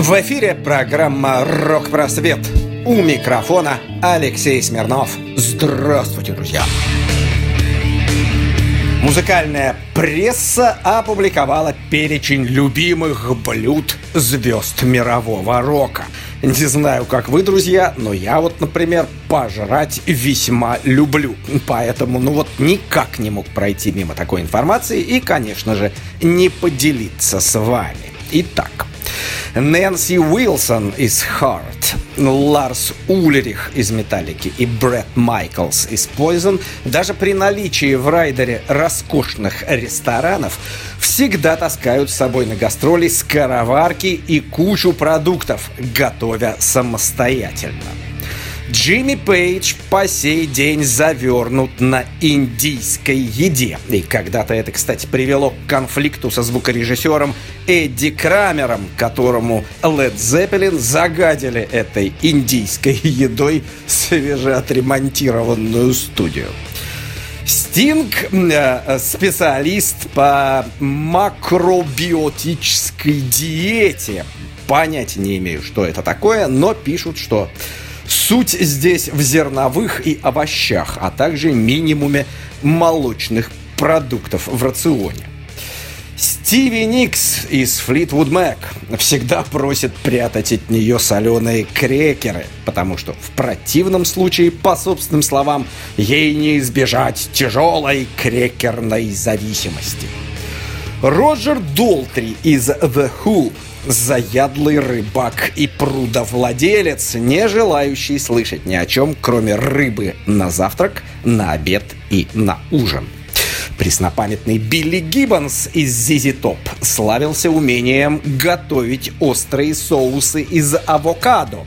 В эфире программа «Рок-просвет». У микрофона Алексей Смирнов. Здравствуйте, друзья! Музыкальная пресса опубликовала перечень любимых блюд звезд мирового рока. Не знаю, как вы, друзья, но я вот, например, пожрать весьма люблю. Поэтому, ну вот, никак не мог пройти мимо такой информации и, конечно же, не поделиться с вами. Итак, Нэнси Уилсон из Heart, Ларс Ульрих из Металлики и Брэд Майклс из Poison даже при наличии в райдере роскошных ресторанов всегда таскают с собой на гастроли скороварки и кучу продуктов, готовя самостоятельно. Джимми Пейдж по сей день завернут на индийской еде. И когда-то это, кстати, привело к конфликту со звукорежиссером Эдди Крамером, которому Led Zeppelin загадили этой индийской едой свежеотремонтированную студию. Стинг э, – специалист по макробиотической диете. Понятия не имею, что это такое, но пишут, что Суть здесь в зерновых и овощах, а также минимуме молочных продуктов в рационе. Стиви Никс из Флитвуд Mac всегда просит прятать от нее соленые крекеры, потому что в противном случае, по собственным словам, ей не избежать тяжелой крекерной зависимости. Роджер Долтри из The Who заядлый рыбак и прудовладелец, не желающий слышать ни о чем, кроме рыбы на завтрак, на обед и на ужин. Преснопамятный Билли Гиббонс из Зизи Топ славился умением готовить острые соусы из авокадо.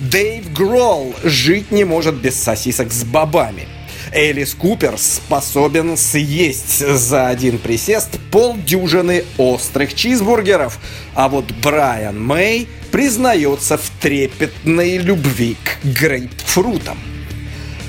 Дэйв Гролл жить не может без сосисок с бобами – Элис Купер способен съесть за один присест полдюжины острых чизбургеров, а вот Брайан Мэй признается в трепетной любви к грейпфрутам.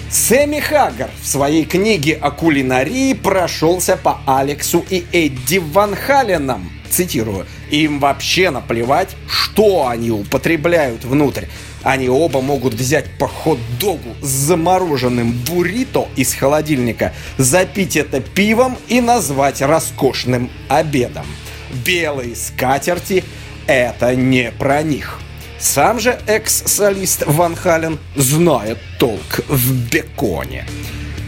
Сэмми Хаггар в своей книге о кулинарии прошелся по Алексу и Эдди Ван Халенам. Цитирую. «Им вообще наплевать, что они употребляют внутрь. Они оба могут взять по хот-догу с замороженным буррито из холодильника, запить это пивом и назвать роскошным обедом. Белые скатерти – это не про них. Сам же экс-солист Ван Хален знает толк в беконе.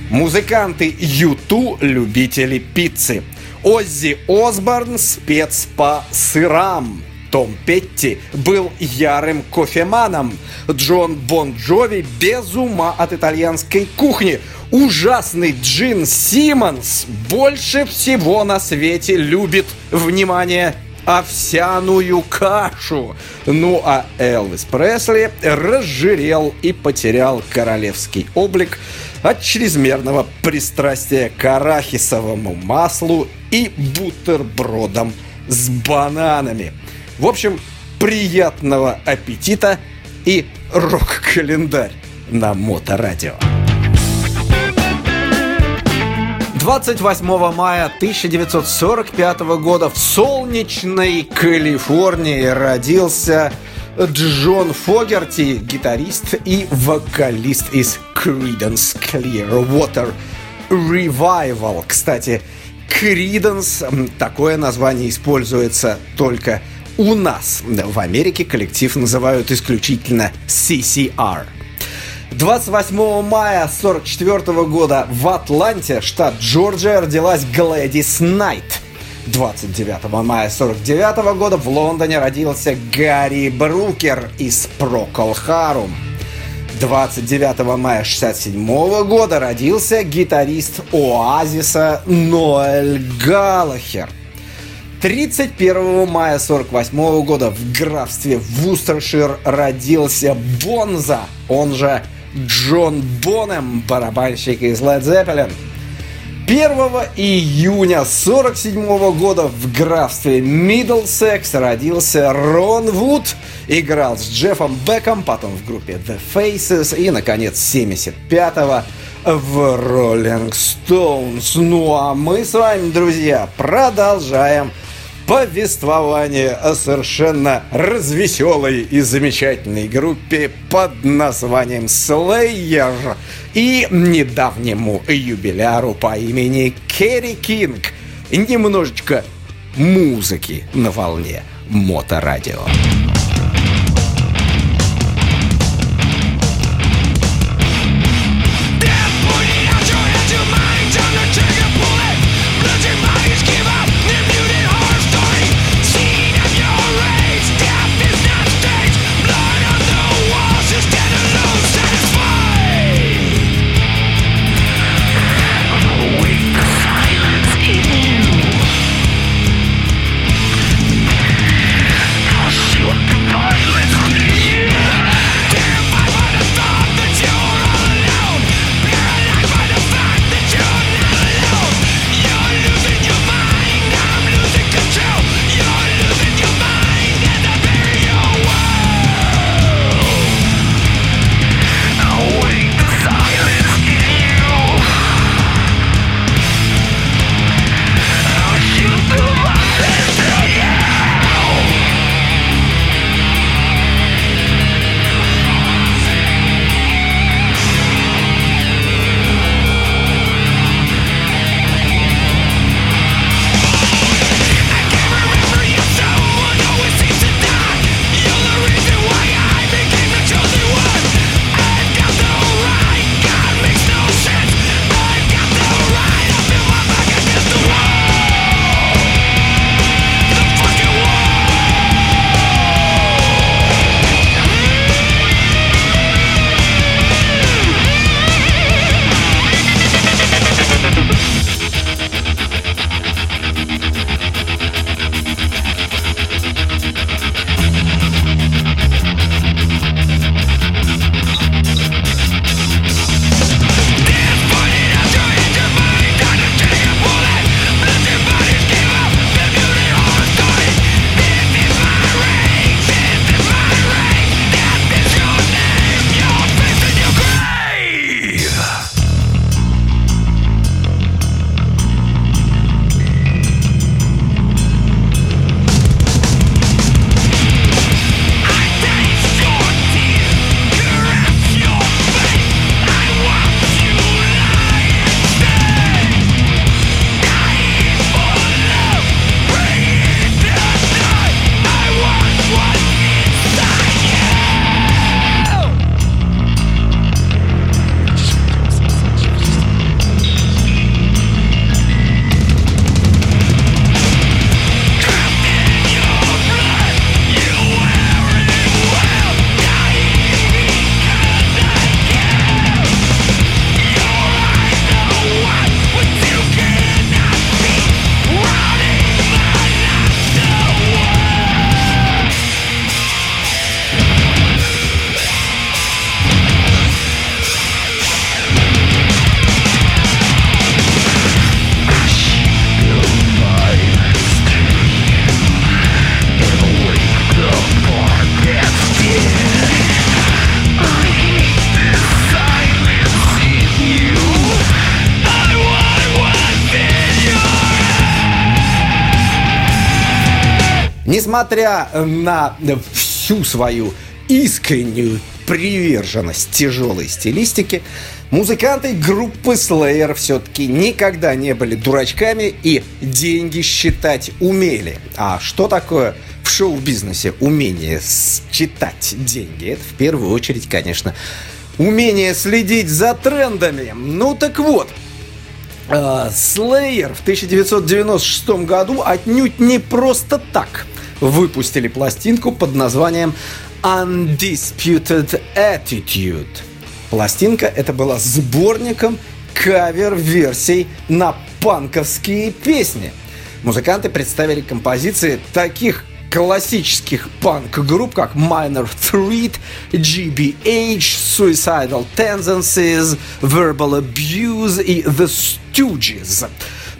Музыканты Юту – любители пиццы. Оззи Осборн – спец по сырам. Том Петти был ярым кофеманом. Джон Бон Джови без ума от итальянской кухни. Ужасный Джин Симмонс больше всего на свете любит, внимание, овсяную кашу. Ну а Элвис Пресли разжирел и потерял королевский облик от чрезмерного пристрастия к арахисовому маслу и бутербродам с бананами. В общем, приятного аппетита и рок-календарь на Моторадио. 28 мая 1945 года в солнечной Калифорнии родился Джон Фогерти, гитарист и вокалист из Creedence Clearwater Revival. Кстати, Creedence, такое название используется только у нас в Америке коллектив называют исключительно CCR. 28 мая 1944 года в Атланте, штат Джорджия, родилась Глэдис Найт. 29 мая 1949 года в Лондоне родился Гарри Брукер из Procol Harum. 29 мая 1967 года родился гитарист Оазиса Ноэль Галлахер – 31 мая 48 года в графстве Вустершир родился Бонза, он же Джон Бонем, барабанщик из Led Zeppelin. 1 июня 47 года в графстве Миддлсекс родился Рон Вуд, играл с Джеффом Беком, потом в группе The Faces и, наконец, 75-го в Rolling Stones. Ну а мы с вами, друзья, продолжаем повествование о совершенно развеселой и замечательной группе под названием Slayer и недавнему юбиляру по имени Керри Кинг. Немножечко музыки на волне Моторадио. Несмотря на всю свою искреннюю приверженность тяжелой стилистике, музыканты группы Slayer все-таки никогда не были дурачками и деньги считать умели. А что такое в шоу-бизнесе умение считать деньги? Это в первую очередь, конечно, умение следить за трендами. Ну так вот, э, Slayer в 1996 году отнюдь не просто так – выпустили пластинку под названием Undisputed Attitude. Пластинка это была сборником кавер-версий на панковские песни. Музыканты представили композиции таких классических панк-групп, как Minor Threat, GBH, Suicidal Tendencies, Verbal Abuse и The Stooges.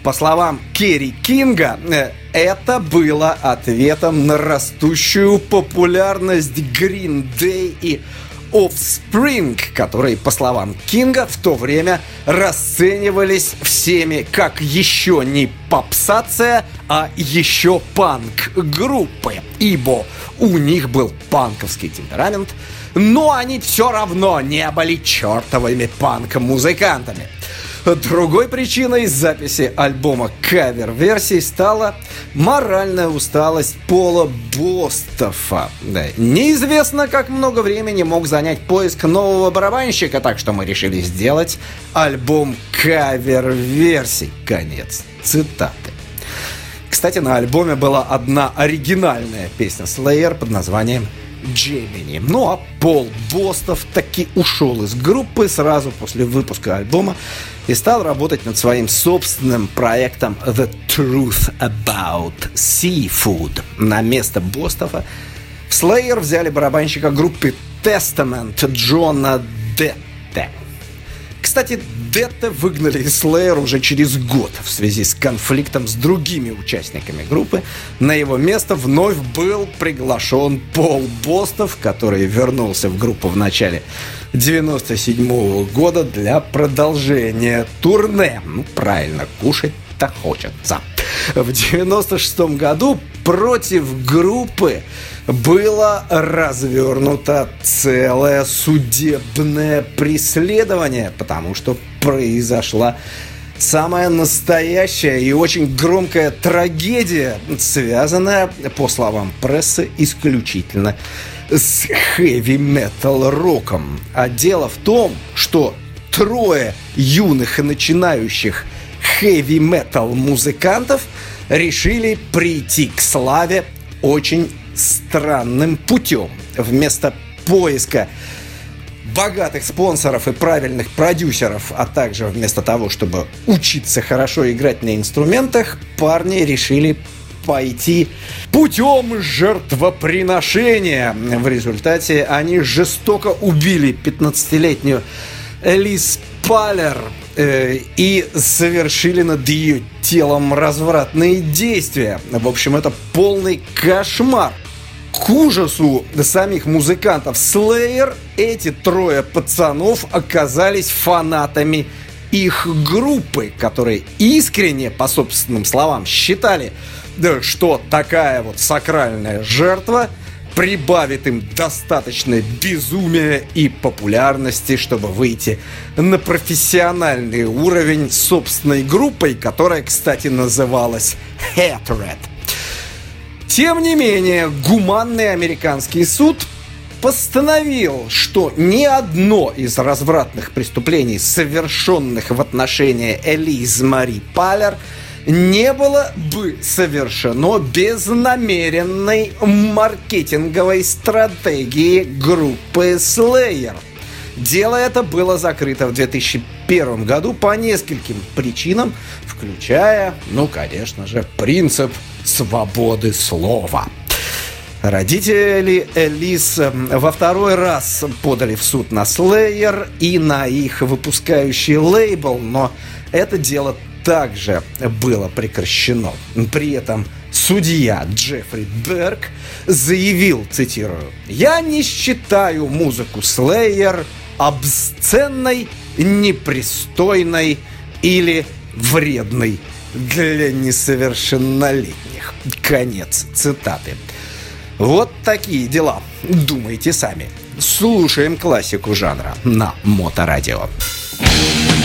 По словам Керри Кинга, э, это было ответом на растущую популярность Green Day и Offspring, которые, по словам Кинга, в то время расценивались всеми как еще не попсация, а еще панк-группы, ибо у них был панковский темперамент, но они все равно не были чертовыми панк-музыкантами. Другой причиной записи альбома кавер-версий стала моральная усталость Пола Бостофа. Да. Неизвестно, как много времени мог занять поиск нового барабанщика, так что мы решили сделать альбом кавер-версий. Конец цитаты. Кстати, на альбоме была одна оригинальная песня Slayer под названием Джемини. Ну а Пол Бостов таки ушел из группы сразу после выпуска альбома и стал работать над своим собственным проектом The Truth About Seafood. На место Бостова в Slayer взяли барабанщика группы Testament Джона Детте. Кстати, Детте выгнали из Slayer уже через год в связи с конфликтом с другими участниками группы. На его место вновь был приглашен Пол Бостов, который вернулся в группу в начале 97 -го года для продолжения турне. Ну, правильно, кушать-то хочется. В 96 году против группы было развернуто целое судебное преследование, потому что произошла самая настоящая и очень громкая трагедия, связанная, по словам прессы, исключительно с хэви-метал роком. А дело в том, что трое юных и начинающих хэви-метал музыкантов решили прийти к славе очень странным путем. Вместо поиска богатых спонсоров и правильных продюсеров, а также вместо того, чтобы учиться хорошо играть на инструментах, парни решили пойти путем жертвоприношения. В результате они жестоко убили 15-летнюю Элис Палер э, и совершили над ее телом развратные действия. В общем, это полный кошмар. К ужасу самих музыкантов Slayer эти трое пацанов оказались фанатами их группы, которые искренне, по собственным словам, считали, что такая вот сакральная жертва прибавит им достаточно безумия и популярности, чтобы выйти на профессиональный уровень собственной группой, которая, кстати, называлась Hatred. Тем не менее, гуманный американский суд постановил, что ни одно из развратных преступлений, совершенных в отношении Элиз Мари Палер, не было бы совершено без намеренной маркетинговой стратегии группы Slayer. Дело это было закрыто в 2001 году по нескольким причинам, включая, ну, конечно же, принцип свободы слова. Родители Элис во второй раз подали в суд на Slayer и на их выпускающий лейбл, но это дело также было прекращено. При этом судья Джеффри Берг заявил, цитирую, «Я не считаю музыку Slayer обсценной, непристойной или вредной для несовершеннолетних». Конец цитаты. Вот такие дела. Думайте сами. Слушаем классику жанра на Моторадио. радио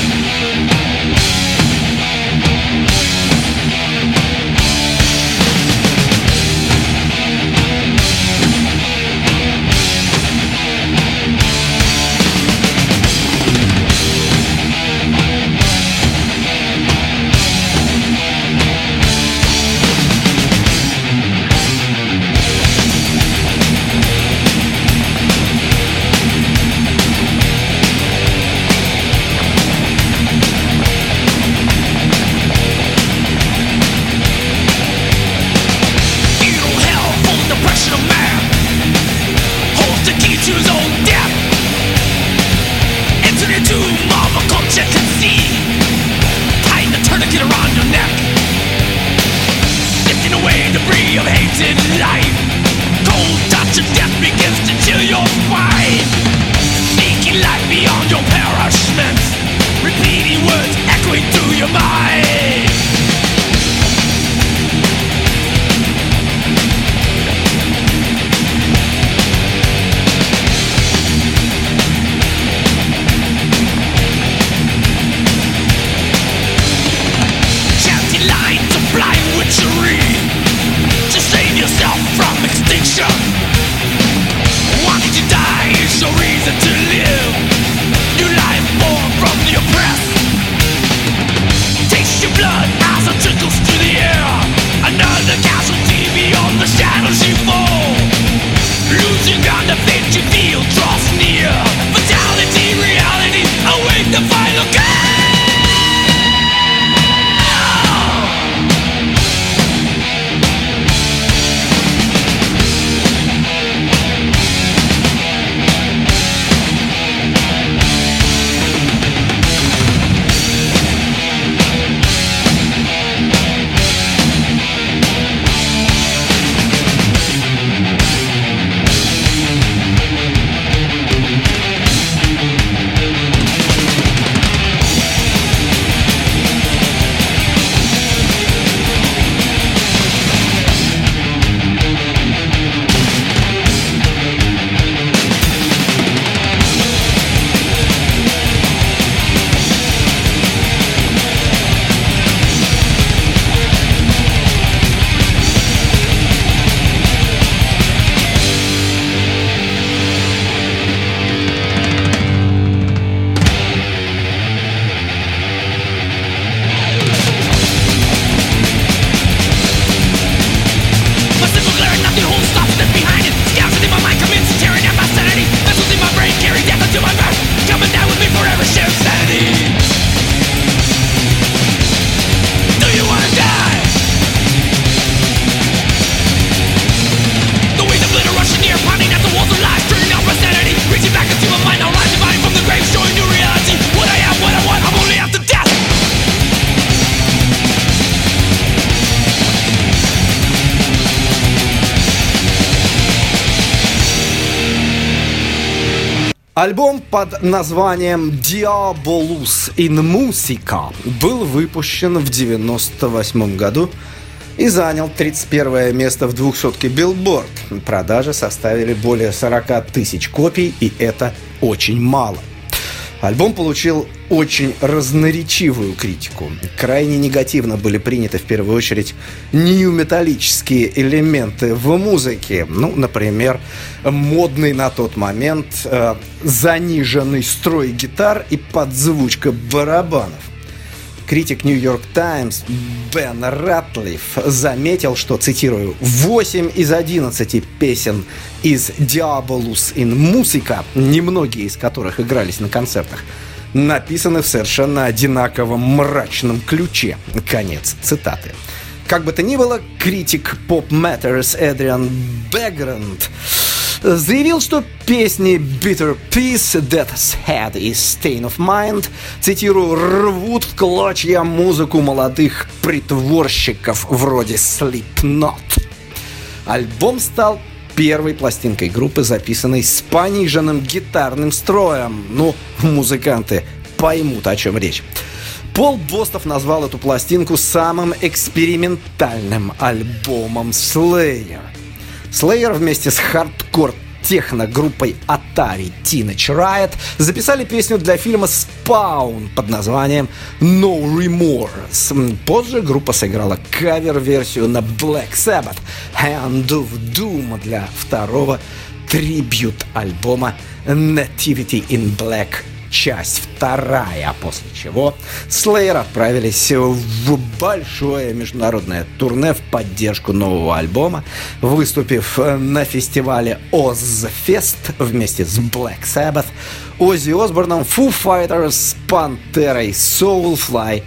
под названием Diabolus in Musica был выпущен в 1998 году и занял 31 место в двухсотке Билборд. Продажи составили более 40 тысяч копий, и это очень мало. Альбом получил очень разноречивую критику. Крайне негативно были приняты в первую очередь нью-металлические элементы в музыке. Ну, например, модный на тот момент э, заниженный строй гитар и подзвучка барабанов. Критик New York Times Бен Ратлиф заметил, что, цитирую, 8 из 11 песен из Diabolus in Musica, немногие из которых игрались на концертах, написаны в совершенно одинаковом мрачном ключе. Конец цитаты. Как бы то ни было, критик Pop Matters Эдриан Бэгранд заявил, что песни Bitter Peace, Death's Head и Stain of Mind, цитирую, рвут в клочья музыку молодых притворщиков вроде Slipknot. Альбом стал первой пластинкой группы, записанной с пониженным гитарным строем. Ну, музыканты поймут, о чем речь. Пол Бостаф назвал эту пластинку самым экспериментальным альбомом Slayer. Slayer вместе с хардкор техно-группой Atari Teenage Riot записали песню для фильма Spawn под названием No Remorse. Позже группа сыграла кавер-версию на Black Sabbath Hand of Doom для второго трибют-альбома Nativity in Black часть вторая, после чего Slayer отправились в большое международное турне в поддержку нового альбома, выступив на фестивале Ozfest вместе с Black Sabbath, Оззи Осборном, Foo Fighters, Пантерой, Soulfly,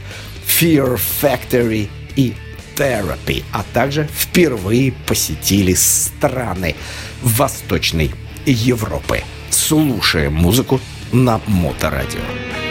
Fear Factory и Therapy, а также впервые посетили страны Восточной Европы. Слушаем музыку на Моторадио.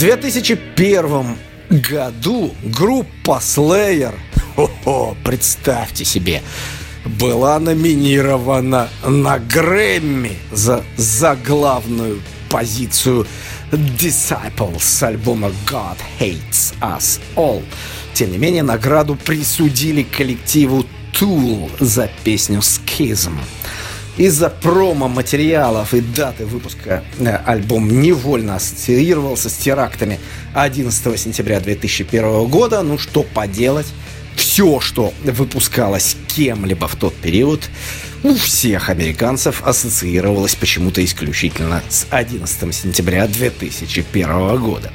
2001 году группа Slayer, о, представьте себе, была номинирована на Грэмми за заглавную позицию Disciples с альбома God Hates Us All. Тем не менее, награду присудили коллективу Tool за песню Schism. Из-за промо-материалов и даты выпуска э, альбом невольно ассоциировался с терактами 11 сентября 2001 года. Ну что поделать, все, что выпускалось кем-либо в тот период, у всех американцев ассоциировалось почему-то исключительно с 11 сентября 2001 года.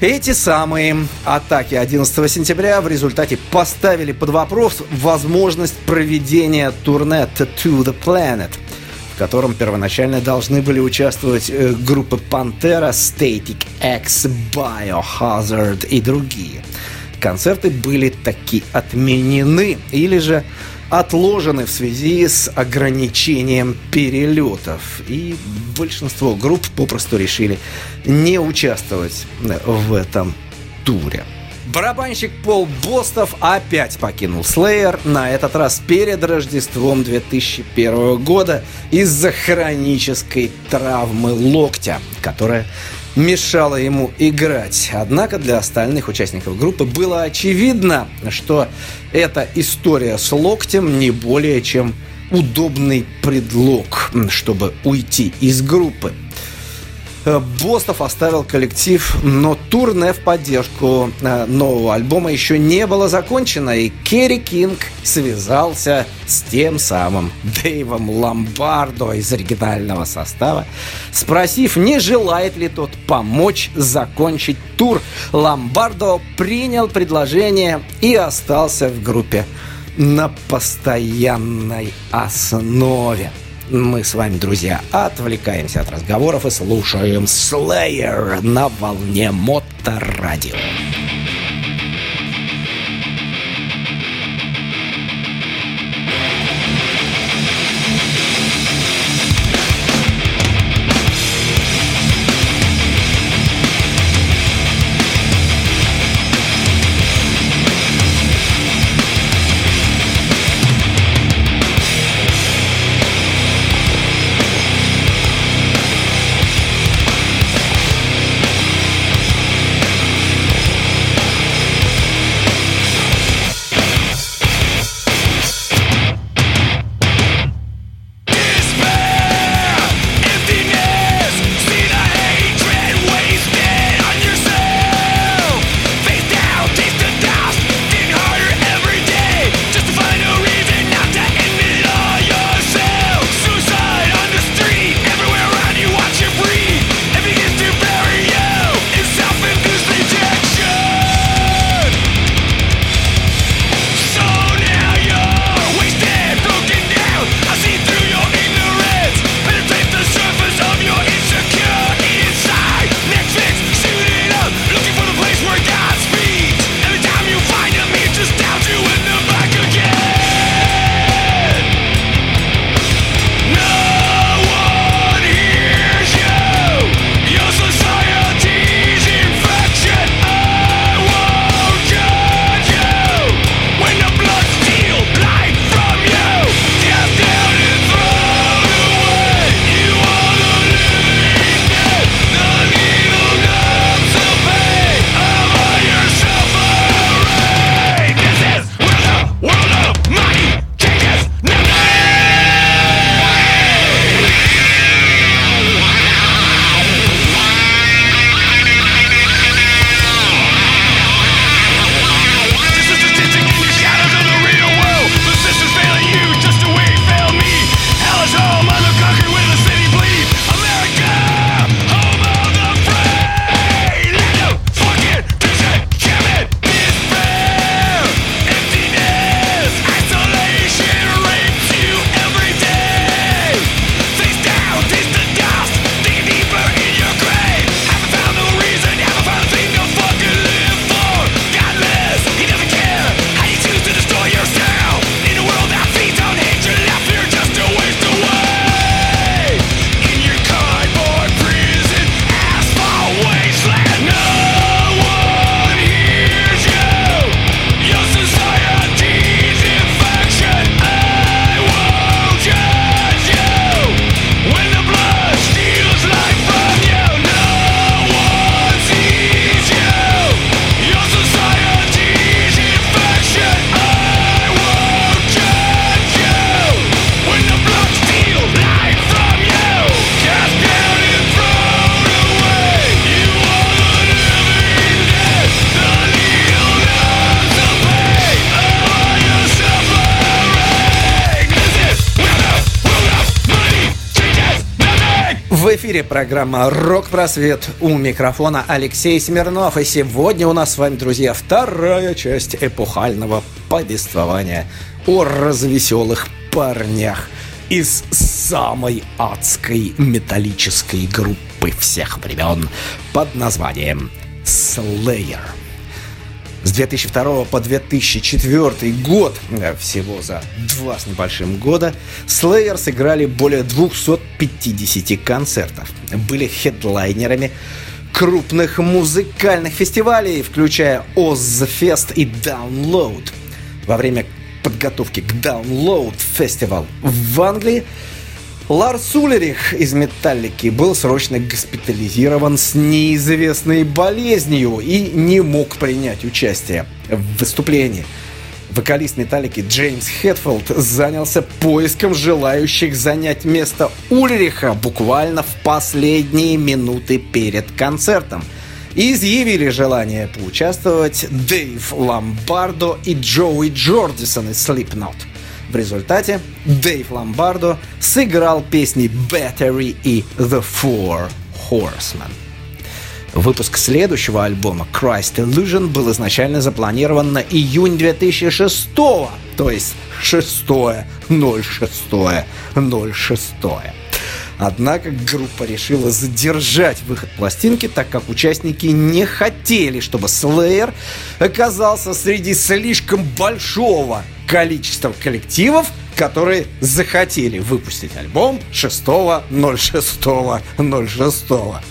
Эти самые атаки 11 сентября в результате поставили под вопрос возможность проведения турне To the Planet, в котором первоначально должны были участвовать э, группы Пантера, Static X, Biohazard и другие. Концерты были таки отменены или же отложены в связи с ограничением перелетов. И большинство групп попросту решили не участвовать в этом туре. Барабанщик Пол Бостов опять покинул Slayer, на этот раз перед Рождеством 2001 года из-за хронической травмы локтя, которая мешало ему играть. Однако для остальных участников группы было очевидно, что эта история с локтем не более чем удобный предлог, чтобы уйти из группы. Э, Бостов оставил коллектив, но турне в поддержку э, нового альбома еще не было закончено, и Керри Кинг связался с тем самым Дэйвом Ломбардо из оригинального состава, спросив, не желает ли тот помочь закончить тур. Ломбардо принял предложение и остался в группе на постоянной основе мы с вами, друзья, отвлекаемся от разговоров и слушаем Slayer на волне Моторадио. В программа «Рок-просвет». У микрофона Алексей Смирнов. И сегодня у нас с вами, друзья, вторая часть эпохального повествования о развеселых парнях из самой адской металлической группы всех времен под названием Slayer. С 2002 по 2004 год, э, всего за два с небольшим года, Slayer сыграли более 250 концертов. Были хедлайнерами крупных музыкальных фестивалей, включая Ozfest и Download. Во время подготовки к Download фестивал в Англии Ларс Улерих из «Металлики» был срочно госпитализирован с неизвестной болезнью и не мог принять участие в выступлении. Вокалист «Металлики» Джеймс Хэтфилд занялся поиском желающих занять место Ульриха буквально в последние минуты перед концертом. И изъявили желание поучаствовать Дэйв Ламбардо и Джоуи Джордисон из Slipknot – в результате Дэйв Ломбардо сыграл песни Battery и The Four Horsemen. Выпуск следующего альбома Christ Illusion был изначально запланирован на июнь 2006 то есть 6 06 06 Однако группа решила задержать выход пластинки, так как участники не хотели, чтобы Slayer оказался среди слишком большого количества коллективов, которые захотели выпустить альбом 6.06.06.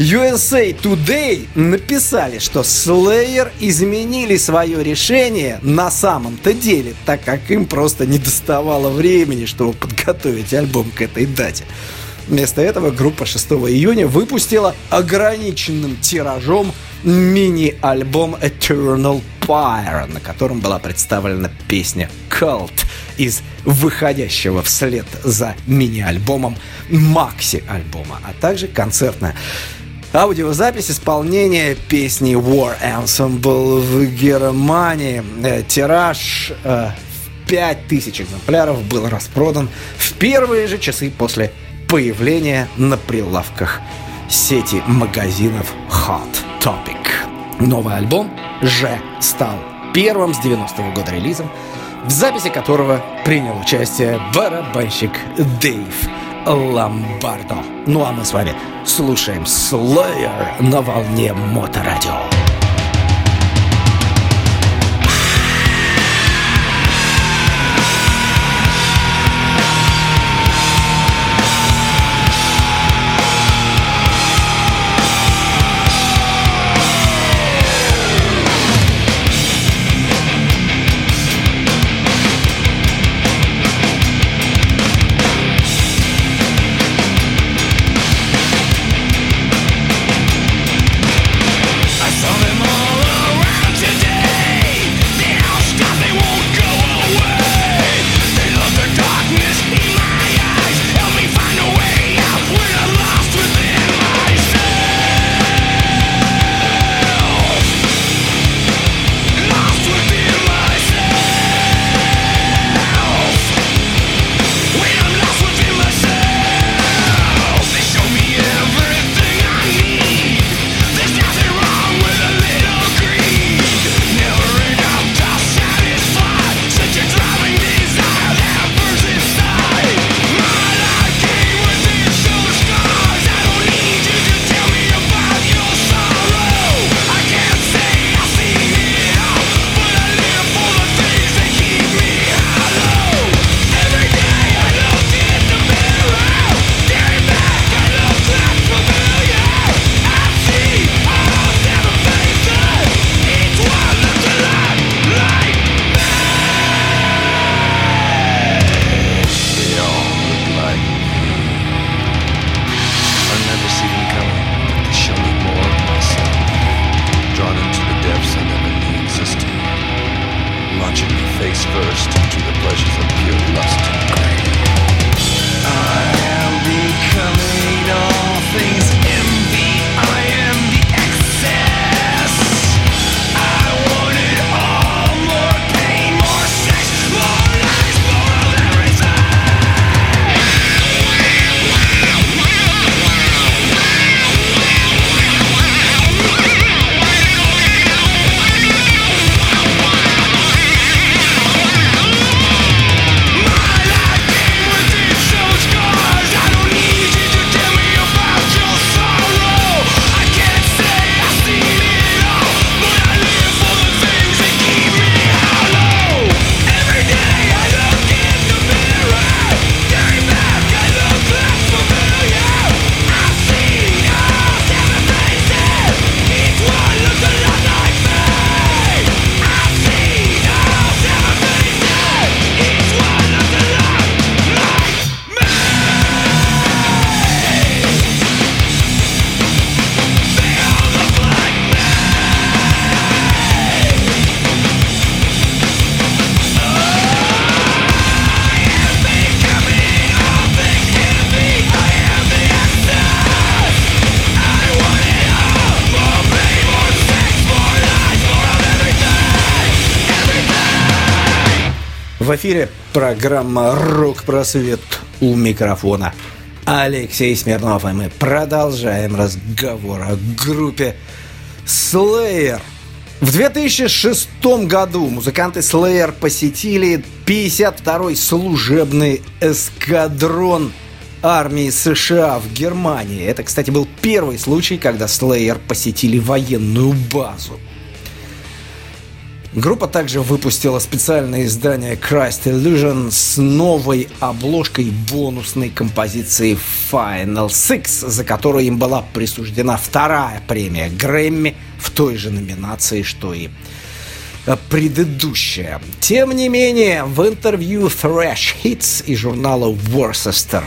USA Today написали, что Slayer изменили свое решение на самом-то деле, так как им просто не доставало времени, чтобы подготовить альбом к этой дате. Вместо этого группа 6 июня выпустила ограниченным тиражом мини-альбом Eternal Fire, на котором была представлена песня Cult из выходящего вслед за мини-альбомом Макси-альбома, а также концертная Аудиозапись исполнения песни War Ensemble в Германии. Э, тираж э, в 5000 экземпляров был распродан в первые же часы после появления на прилавках сети магазинов Hot Topic. Новый альбом же стал первым с 90-го года релизом, в записи которого принял участие барабанщик Дэйв Ламбардо. Ну а мы с вами слушаем Slayer на волне Моторадио. В эфире программа «Рок-просвет» у микрофона. Алексей Смирнов, и мы продолжаем разговор о группе Slayer. В 2006 году музыканты Slayer посетили 52-й служебный эскадрон армии США в Германии. Это, кстати, был первый случай, когда Slayer посетили военную базу. Группа также выпустила специальное издание Christ Illusion с новой обложкой бонусной композиции Final Six, за которую им была присуждена вторая премия Грэмми в той же номинации, что и предыдущая. Тем не менее, в интервью Thrash Hits и журнала Worcester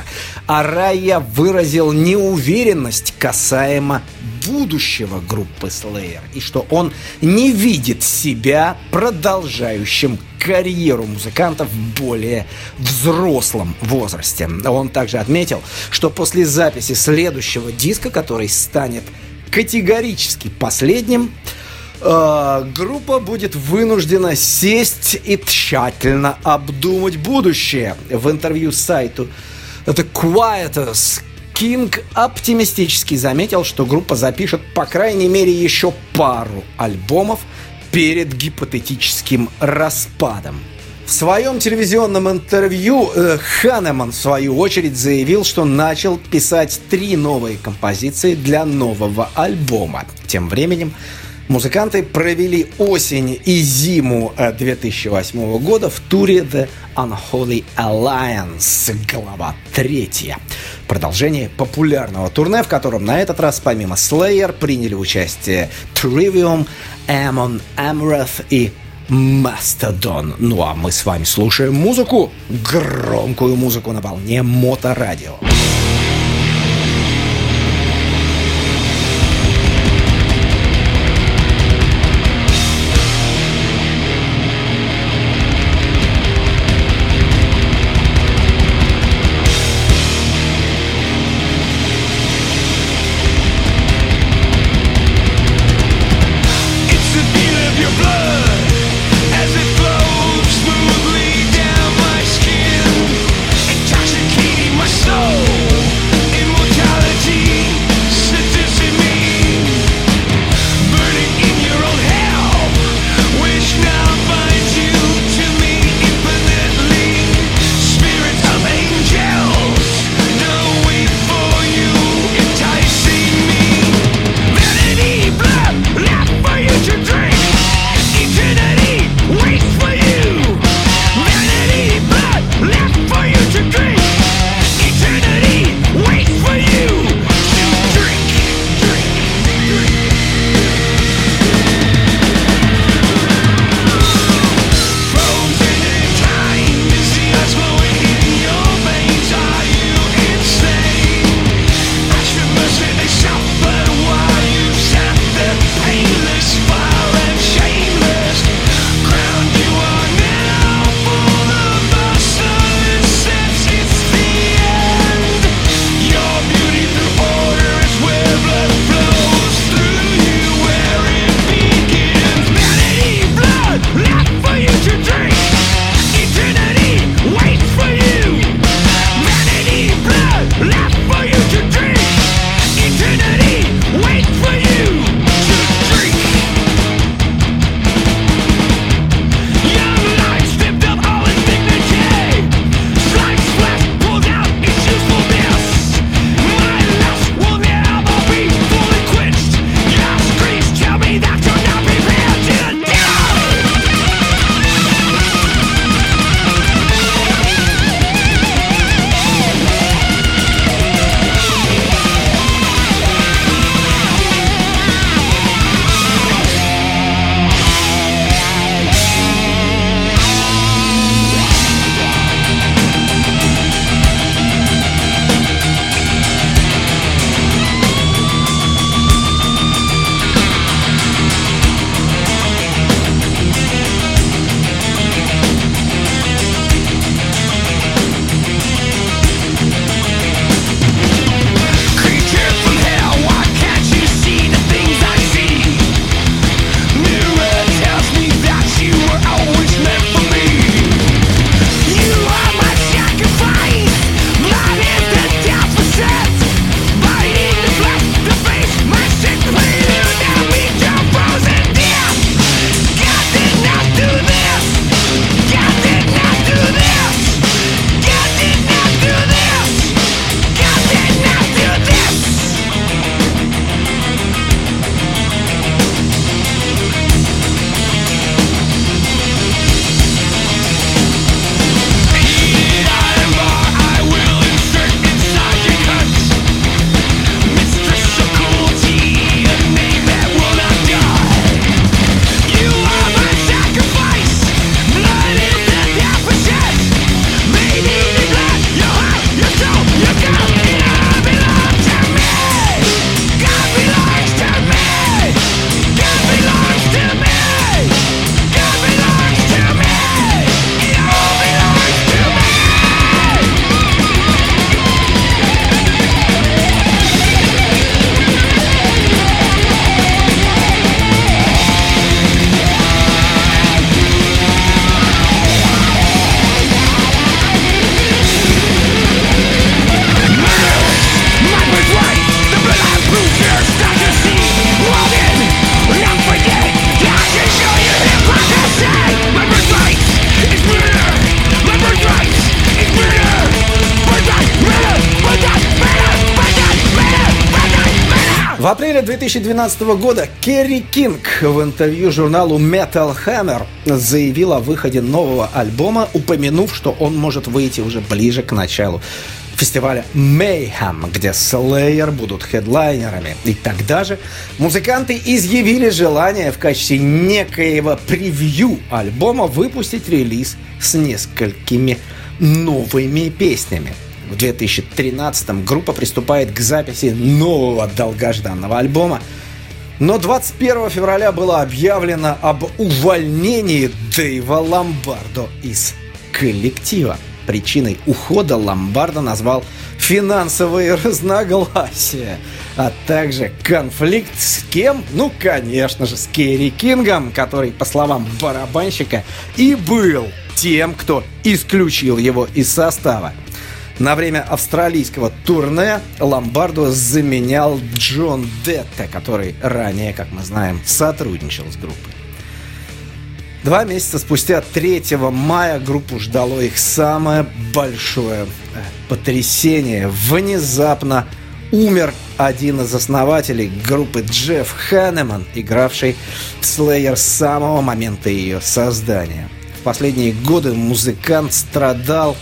Арая выразил неуверенность касаемо будущего группы Slayer и что он не видит себя продолжающим карьеру музыкантов в более взрослом возрасте. Он также отметил, что после записи следующего диска, который станет категорически последним, э, группа будет вынуждена сесть и тщательно обдумать будущее. В интервью сайту The Quietus Кинг оптимистически заметил, что группа запишет по крайней мере еще пару альбомов перед гипотетическим распадом. В своем телевизионном интервью э, Ханеман, в свою очередь, заявил, что начал писать три новые композиции для нового альбома. Тем временем Музыканты провели осень и зиму 2008 э, года в туре The Unholy Alliance, глава третья. Продолжение популярного турне, в котором на этот раз помимо Slayer приняли участие Trivium, Amon Amrath и Mastodon. Ну а мы с вами слушаем музыку, громкую музыку на волне Моторадио. радио 2012 года Керри Кинг в интервью журналу Metal Hammer заявил о выходе нового альбома, упомянув, что он может выйти уже ближе к началу фестиваля Mayhem, где Slayer будут хедлайнерами. И тогда же музыканты изъявили желание в качестве некоего превью альбома выпустить релиз с несколькими новыми песнями. В 2013 группа приступает к записи нового долгожданного альбома, но 21 февраля было объявлено об увольнении Дэйва Ломбардо из коллектива. Причиной ухода Ломбарда назвал финансовые разногласия, а также конфликт с кем? Ну, конечно же, с Керри Кингом, который, по словам барабанщика, и был тем, кто исключил его из состава. На время австралийского турне Ломбардо заменял Джон Детте, который ранее, как мы знаем, сотрудничал с группой. Два месяца спустя, 3 мая, группу ждало их самое большое э, потрясение. Внезапно умер один из основателей группы Джефф Ханеман, игравший в Slayer с самого момента ее создания. В последние годы музыкант страдал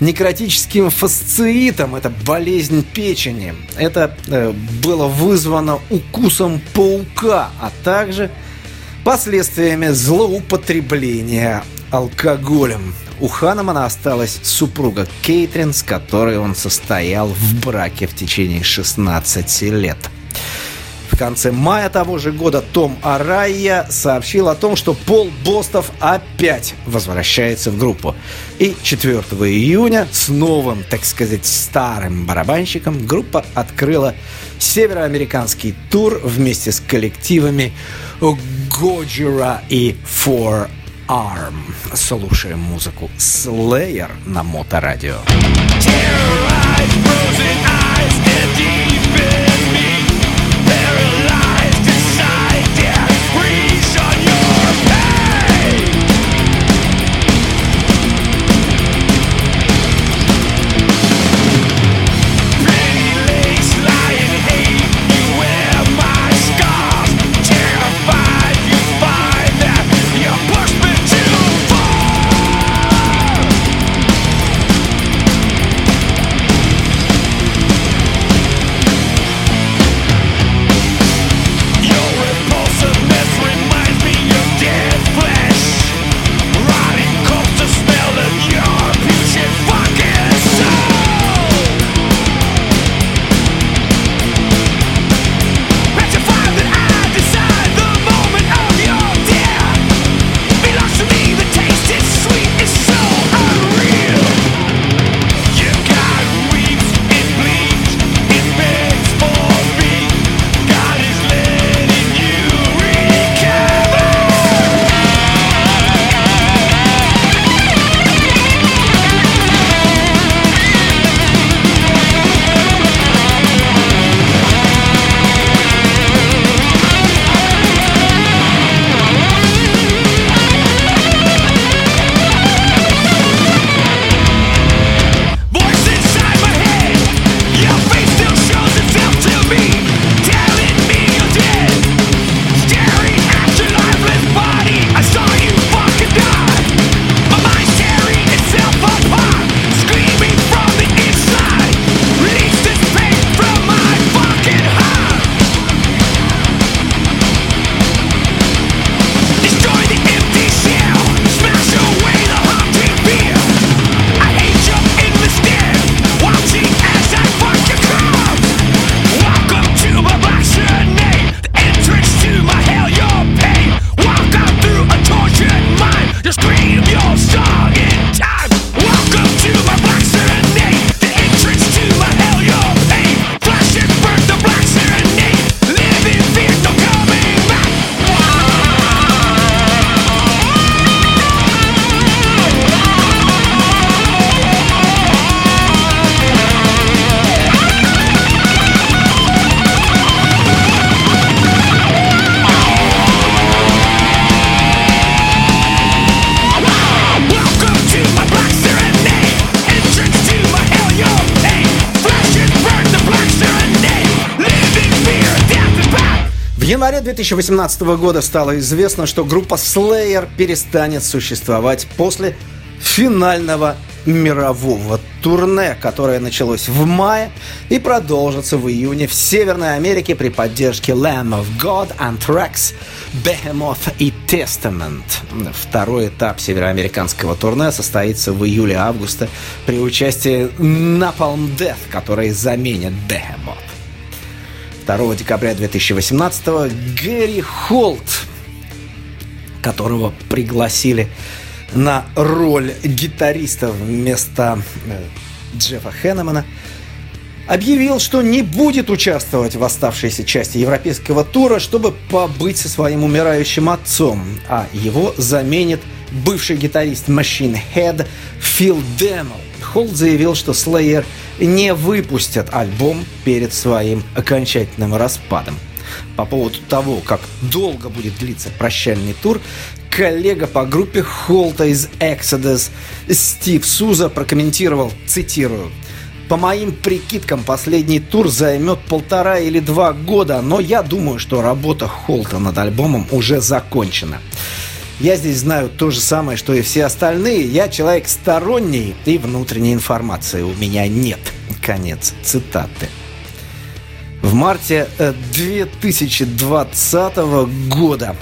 некротическим фасциитом, это болезнь печени. Это э, было вызвано укусом паука, а также последствиями злоупотребления алкоголем. У Ханемана осталась супруга Кейтрин, с которой он состоял в браке в течение 16 лет. Конце мая того же года Том Арайя сообщил о том, что Пол Бостов опять возвращается в группу. И 4 июня с новым, так сказать, старым барабанщиком группа открыла североамериканский тур вместе с коллективами Годжира и Four Arm. Слушаем музыку Slayer на Моторадио. Terrorized, frozen январе 2018 года стало известно, что группа Slayer перестанет существовать после финального мирового турне, которое началось в мае и продолжится в июне в Северной Америке при поддержке Lamb of God, Anthrax, Behemoth и Testament. Второй этап североамериканского турне состоится в июле-августе при участии Napalm Death, который заменит Behemoth. 2 декабря 2018 Гэри Холт, которого пригласили на роль гитариста вместо э, Джеффа Хеннемана, объявил, что не будет участвовать в оставшейся части европейского тура, чтобы побыть со своим умирающим отцом, а его заменит бывший гитарист Machine Head Фил Дэмл. Холд заявил, что Slayer не выпустят альбом перед своим окончательным распадом. По поводу того, как долго будет длиться прощальный тур, коллега по группе Холта из Exodus Стив Суза прокомментировал, цитирую, по моим прикидкам, последний тур займет полтора или два года, но я думаю, что работа Холта над альбомом уже закончена. Я здесь знаю то же самое, что и все остальные. Я человек сторонний, и внутренней информации у меня нет. Конец цитаты. В марте 2020 э, года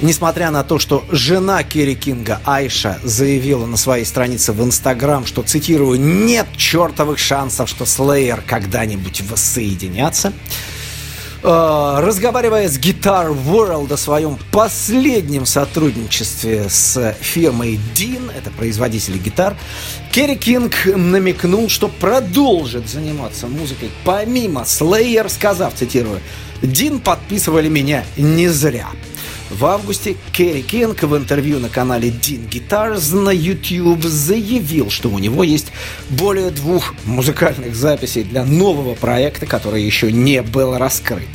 Несмотря на то, что жена Керри Кинга, Айша, заявила на своей странице в Инстаграм, что, цитирую, «нет чертовых шансов, что Слеер когда-нибудь воссоединятся», разговаривая с Guitar World о своем последнем сотрудничестве с фирмой Dean, это производитель гитар, Керри Кинг намекнул, что продолжит заниматься музыкой помимо Slayer, сказав, цитирую, «Dean подписывали меня не зря». В августе Керри Кинг в интервью на канале Dean Guitars на YouTube заявил, что у него есть более двух музыкальных записей для нового проекта, который еще не был раскрыт.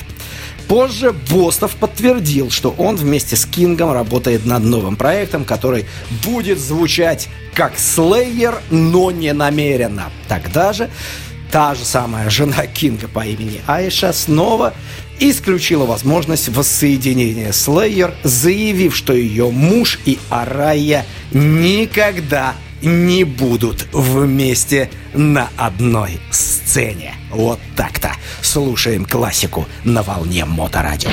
Позже Бостаф подтвердил, что он вместе с Кингом работает над новым проектом, который будет звучать как Slayer, но не намеренно. Тогда же та же самая жена Кинга по имени Айша снова исключила возможность воссоединения с Лейер, заявив, что ее муж и Арая никогда не будут вместе на одной сцене. Вот так-то. Слушаем классику на волне Моторадио.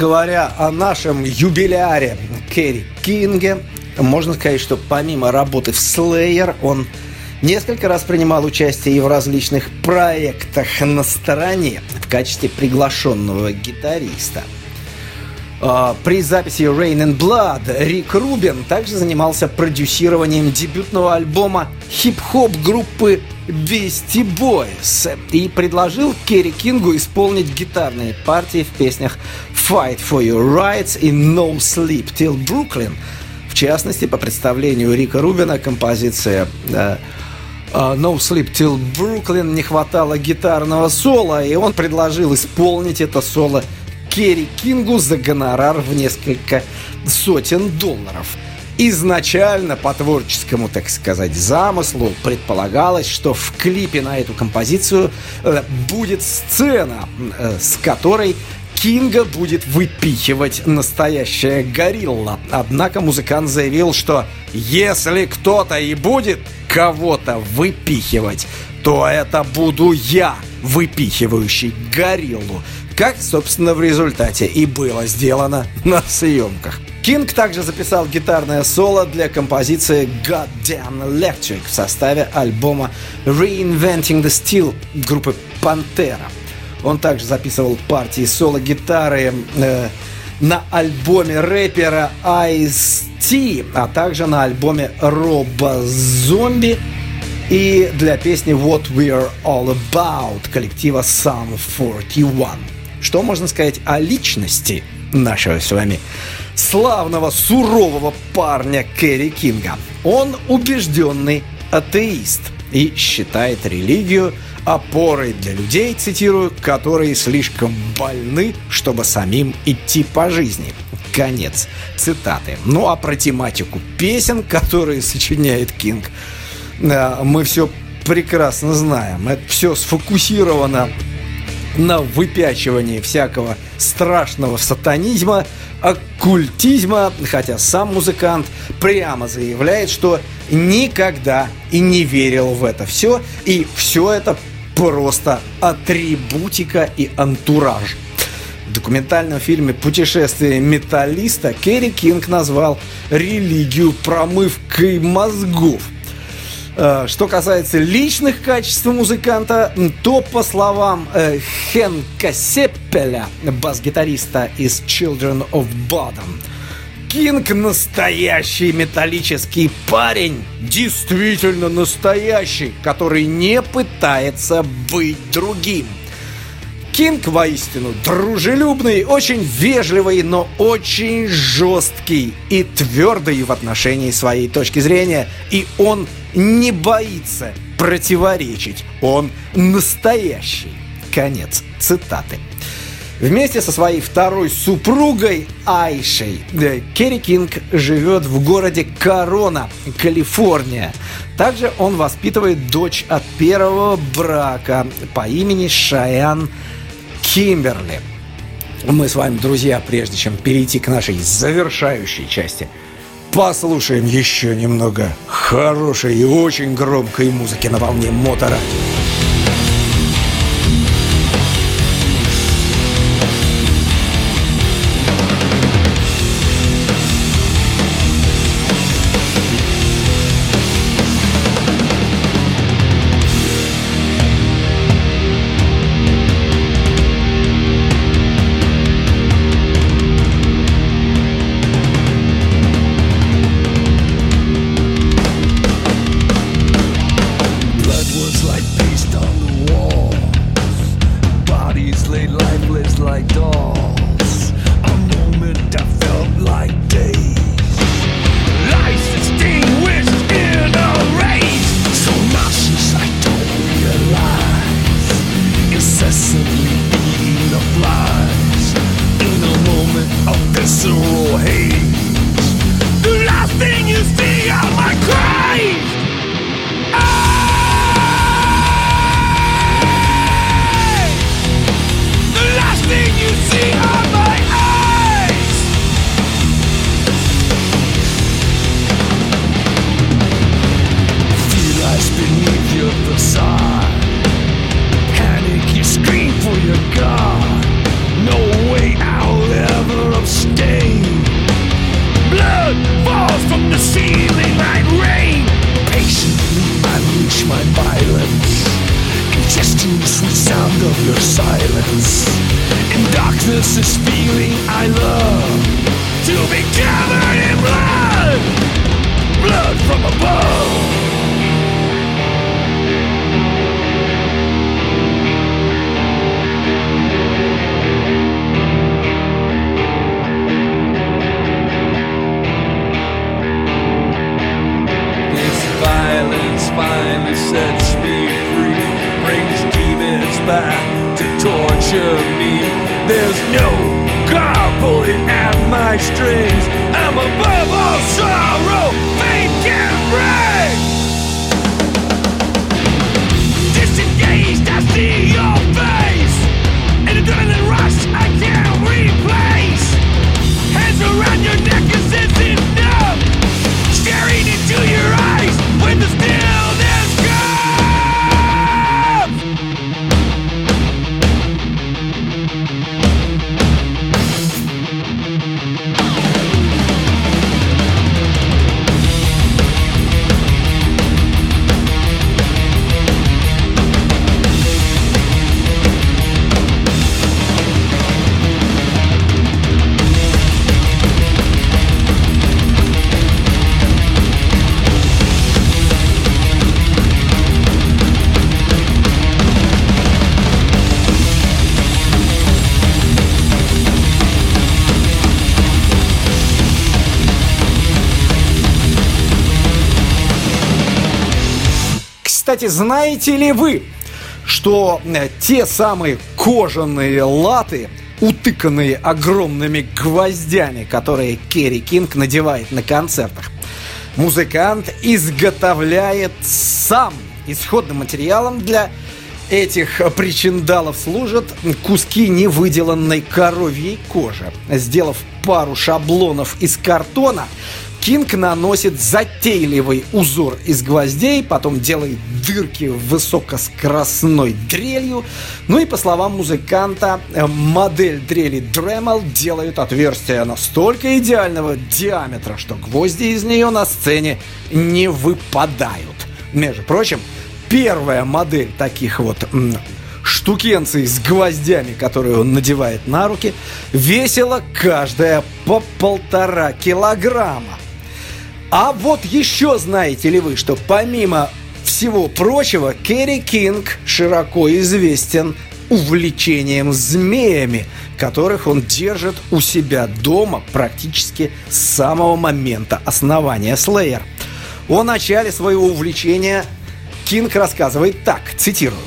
Говоря, о нашем юбиляре Керри Кинге, можно сказать, что помимо работы в Slayer, он несколько раз принимал участие и в различных проектах на стороне в качестве приглашенного гитариста. А, при записи Rain and Blood Рик Рубин также занимался продюсированием дебютного альбома хип-хоп группы Beastie Boys и предложил Керри Кингу исполнить гитарные партии в песнях Fight for Your Rights и No Sleep Till Brooklyn. В частности, по представлению Рика Рубина, композиция uh, No Sleep Till Brooklyn не хватало гитарного соло, и он предложил исполнить это соло Керри Кингу за гонорар в несколько сотен долларов. Изначально по творческому, так сказать, замыслу предполагалось, что в клипе на эту композицию э, будет сцена, э, с которой Кинга будет выпихивать настоящая горилла. Однако музыкант заявил, что если кто-то и будет кого-то выпихивать, то это буду я, выпихивающий гориллу. Как, собственно, в результате и было сделано на съемках. Кинг также записал гитарное соло для композиции Goddamn Electric в составе альбома Reinventing the Steel группы Пантера. Он также записывал партии соло-гитары э, на альбоме рэпера Ice-T, а также на альбоме Роба Зомби и для песни What We're All About коллектива Sum 41. Что можно сказать о личности нашего с вами славного, сурового парня Кэрри Кинга? Он убежденный атеист и считает религию опорой для людей, цитирую, которые слишком больны, чтобы самим идти по жизни. Конец цитаты. Ну а про тематику песен, которые сочиняет Кинг, э, мы все прекрасно знаем. Это все сфокусировано на выпячивании всякого страшного сатанизма, оккультизма, хотя сам музыкант прямо заявляет, что никогда и не верил в это все, и все это просто атрибутика и антураж. В документальном фильме «Путешествие металлиста» Керри Кинг назвал религию промывкой мозгов. Э, что касается личных качеств музыканта, то, по словам э, Хенка Сеппеля, бас-гитариста из Children of Bodom, Кинг настоящий металлический парень, действительно настоящий, который не пытается быть другим. Кинг воистину дружелюбный, очень вежливый, но очень жесткий и твердый в отношении своей точки зрения. И он не боится противоречить. Он настоящий. Конец цитаты. Вместе со своей второй супругой Айшей э, Керри Кинг живет в городе Корона, Калифорния. Также он воспитывает дочь от первого брака по имени Шаян Кимберли. Мы с вами, друзья, прежде чем перейти к нашей завершающей части, послушаем еще немного хорошей и очень громкой музыки на волне мотора. Sets me free. Brings demons back to torture me. There's no God pulling at my strings. I'm above all sorrow, fate can break. Кстати, знаете ли вы, что э, те самые кожаные латы, утыканные огромными гвоздями, которые Керри Кинг надевает на концертах, музыкант изготовляет сам. Исходным материалом для этих причиндалов служат куски невыделанной коровьей кожи. Сделав пару шаблонов из картона, Кинг наносит затейливый узор из гвоздей, потом делает дырки высокоскоростной дрелью. Ну и по словам музыканта, э, модель дрели Dremel делает отверстия настолько идеального диаметра, что гвозди из нее на сцене не выпадают. Между прочим, первая модель таких вот штукенций с гвоздями, которые он надевает на руки, весила каждая по полтора килограмма. А вот еще знаете ли вы, что помимо всего прочего, Керри Кинг широко известен увлечением змеями, которых он держит у себя дома практически с самого момента основания Slayer. О начале своего увлечения Кинг рассказывает так, цитирую.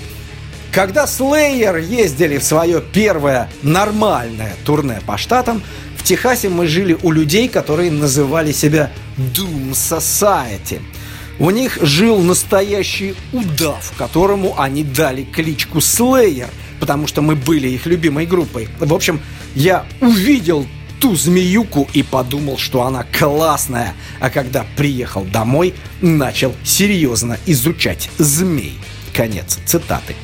Когда Slayer ездили в свое первое нормальное турне по штатам, Техасе мы жили у людей, которые называли себя Doom Society. У них жил настоящий удав, которому они дали кличку Slayer, потому что мы были их любимой группой. В общем, я увидел ту змеюку и подумал, что она классная. А когда приехал домой, начал серьезно изучать змей. Конец цитаты.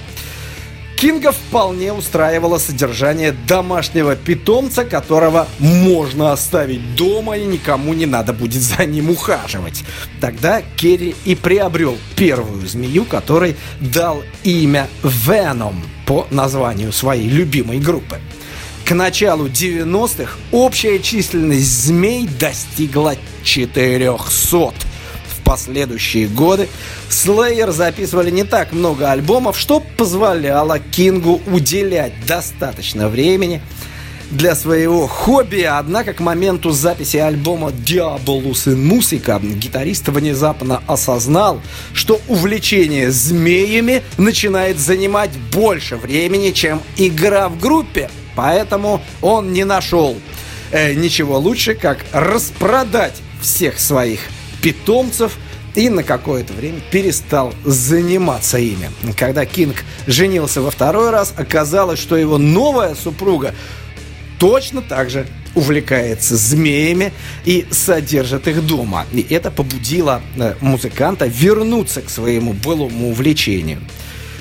Кинга вполне устраивало содержание домашнего питомца, которого можно оставить дома и никому не надо будет за ним ухаживать. Тогда Керри и приобрел первую змею, которой дал имя Веном по названию своей любимой группы. К началу 90-х общая численность змей достигла 400 последующие годы. Slayer записывали не так много альбомов, что позволяло Кингу уделять достаточно времени для своего хобби, однако к моменту записи альбома Diabolus in Musica гитарист внезапно осознал, что увлечение змеями начинает занимать больше времени, чем игра в группе, поэтому он не нашел э, ничего лучше, как распродать всех своих питомцев и на какое-то время перестал заниматься ими. Когда Кинг женился во второй раз, оказалось, что его новая супруга точно так же увлекается змеями и содержит их дома. И это побудило э, музыканта вернуться к своему былому увлечению.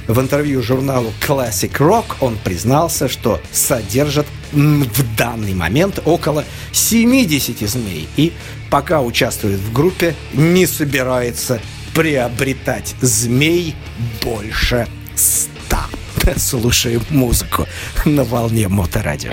В интервью журналу Classic Rock он признался, что содержит в данный момент около 70 змей и пока участвует в группе, не собирается приобретать змей больше ста. Слушаем музыку на волне моторадио.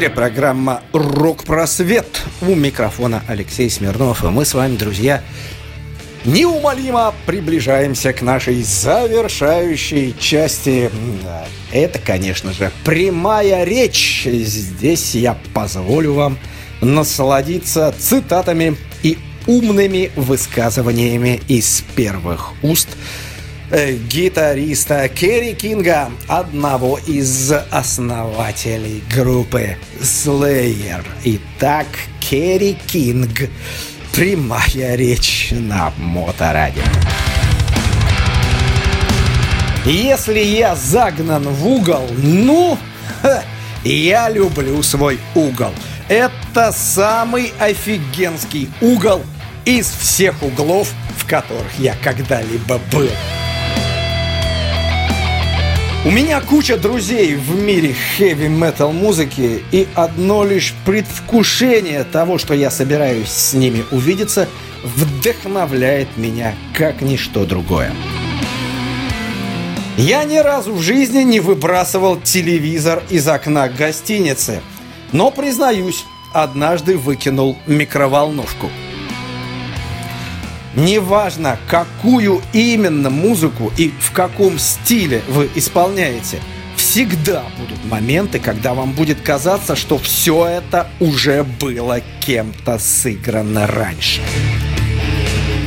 Эфире программа «Рок-просвет». У микрофона Алексей Смирнов. И мы с вами, друзья, неумолимо приближаемся к нашей завершающей части. Это, конечно же, прямая речь. Здесь я позволю вам насладиться цитатами и умными высказываниями из первых уст – гитариста Керри Кинга, одного из основателей группы Slayer. Итак, Керри Кинг. Прямая речь на Моторадио. Если я загнан в угол, ну, ха, я люблю свой угол. Это самый офигенский угол из всех углов, в которых я когда-либо был. У меня куча друзей в мире хэви-метал музыки, и одно лишь предвкушение того, что я собираюсь с ними увидеться, вдохновляет меня как ничто другое. Я ни разу в жизни не выбрасывал телевизор из окна гостиницы, но, признаюсь, однажды выкинул микроволновку. Неважно, какую именно музыку и в каком стиле вы исполняете, всегда будут моменты, когда вам будет казаться, что все это уже было кем-то сыграно раньше.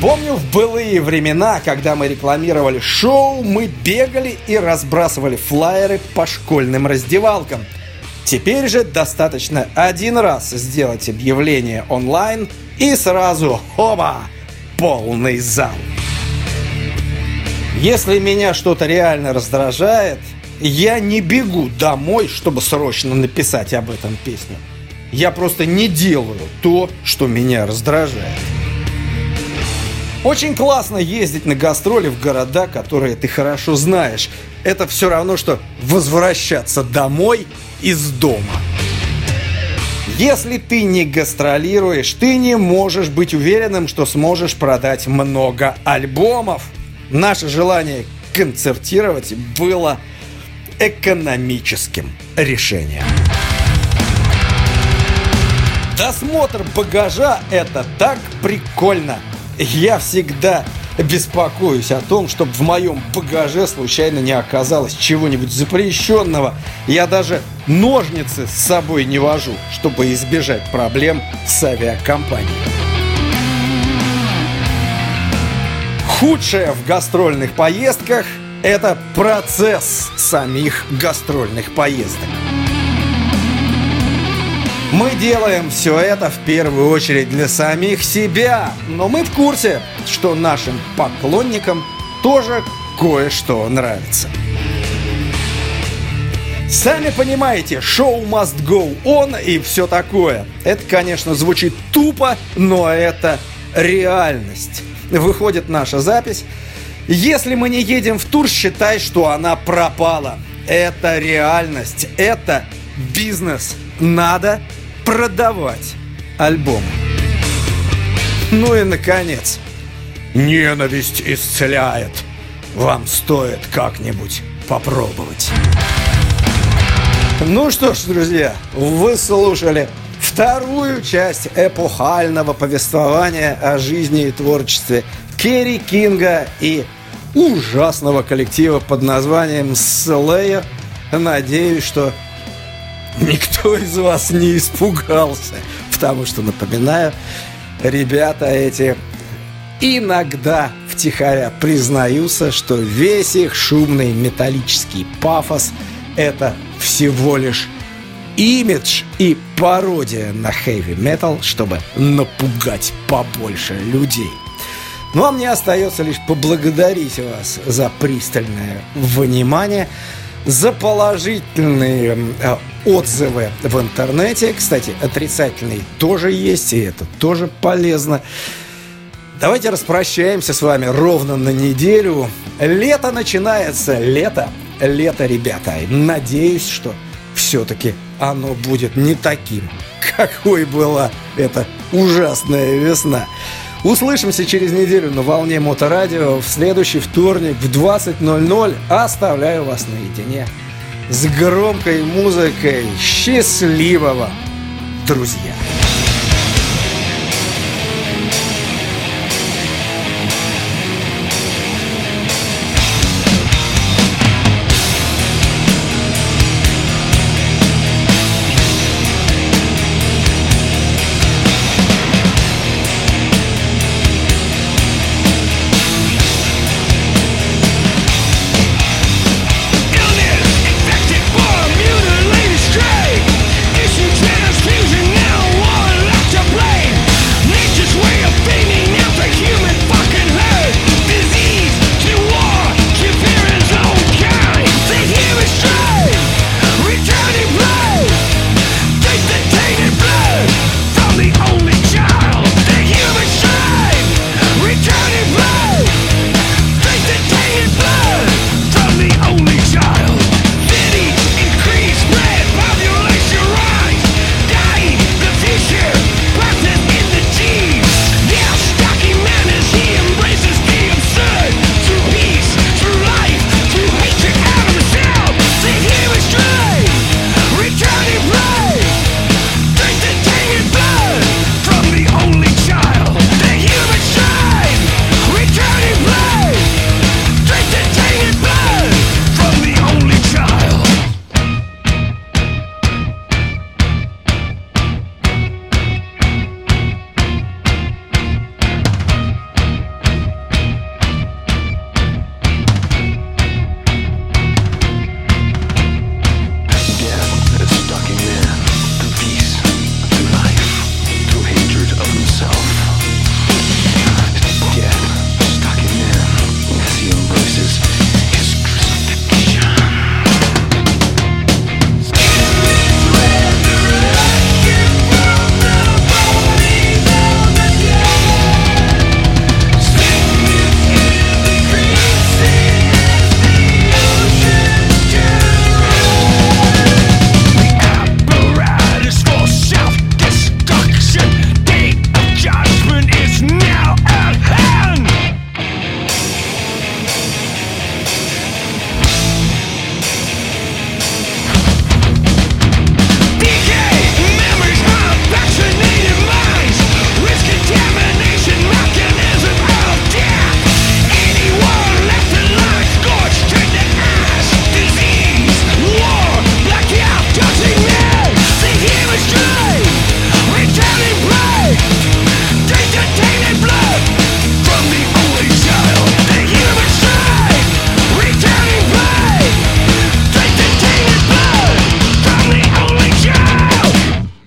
Помню в былые времена, когда мы рекламировали шоу, мы бегали и разбрасывали флаеры по школьным раздевалкам. Теперь же достаточно один раз сделать объявление онлайн и сразу хоба, полный зал. Если меня что-то реально раздражает, я не бегу домой, чтобы срочно написать об этом песню. Я просто не делаю то, что меня раздражает. Очень классно ездить на гастроли в города, которые ты хорошо знаешь. Это все равно, что возвращаться домой из дома. Если ты не гастролируешь, ты не можешь быть уверенным, что сможешь продать много альбомов. Наше желание концертировать было экономическим решением. Досмотр багажа – это так прикольно – я всегда беспокоюсь о том, чтобы в моем багаже случайно не оказалось чего-нибудь запрещенного. Я даже ножницы с собой не вожу, чтобы избежать проблем с авиакомпанией. Худшее в гастрольных поездках – это процесс самих гастрольных поездок. Мы делаем все это в первую очередь для самих себя, но мы в курсе, что нашим поклонникам тоже кое-что нравится. Сами понимаете, шоу must go on и все такое. Это, конечно, звучит тупо, но это реальность. Выходит наша запись. Если мы не едем в тур, считай, что она пропала. Это реальность, это бизнес. Надо продавать альбом. Ну и, наконец, ненависть исцеляет. Вам стоит как-нибудь попробовать. Ну что ж, друзья, вы слушали вторую часть эпохального повествования о жизни и творчестве Керри Кинга и ужасного коллектива под названием Slayer. Надеюсь, что никто из вас не испугался. Потому что, напоминаю, ребята эти иногда втихаря признаются, что весь их шумный металлический пафос – это всего лишь имидж и пародия на хэви метал, чтобы напугать побольше людей. Ну а мне остается лишь поблагодарить вас за пристальное внимание – за положительные э, отзывы в интернете. Кстати, отрицательные тоже есть, и это тоже полезно. Давайте распрощаемся с вами ровно на неделю. Лето начинается. Лето. Лето, ребята. Надеюсь, что все-таки оно будет не таким, какой была эта ужасная весна. Услышимся через неделю на волне Моторадио в следующий вторник в 20.00. Оставляю вас наедине с громкой музыкой. Счастливого, друзья!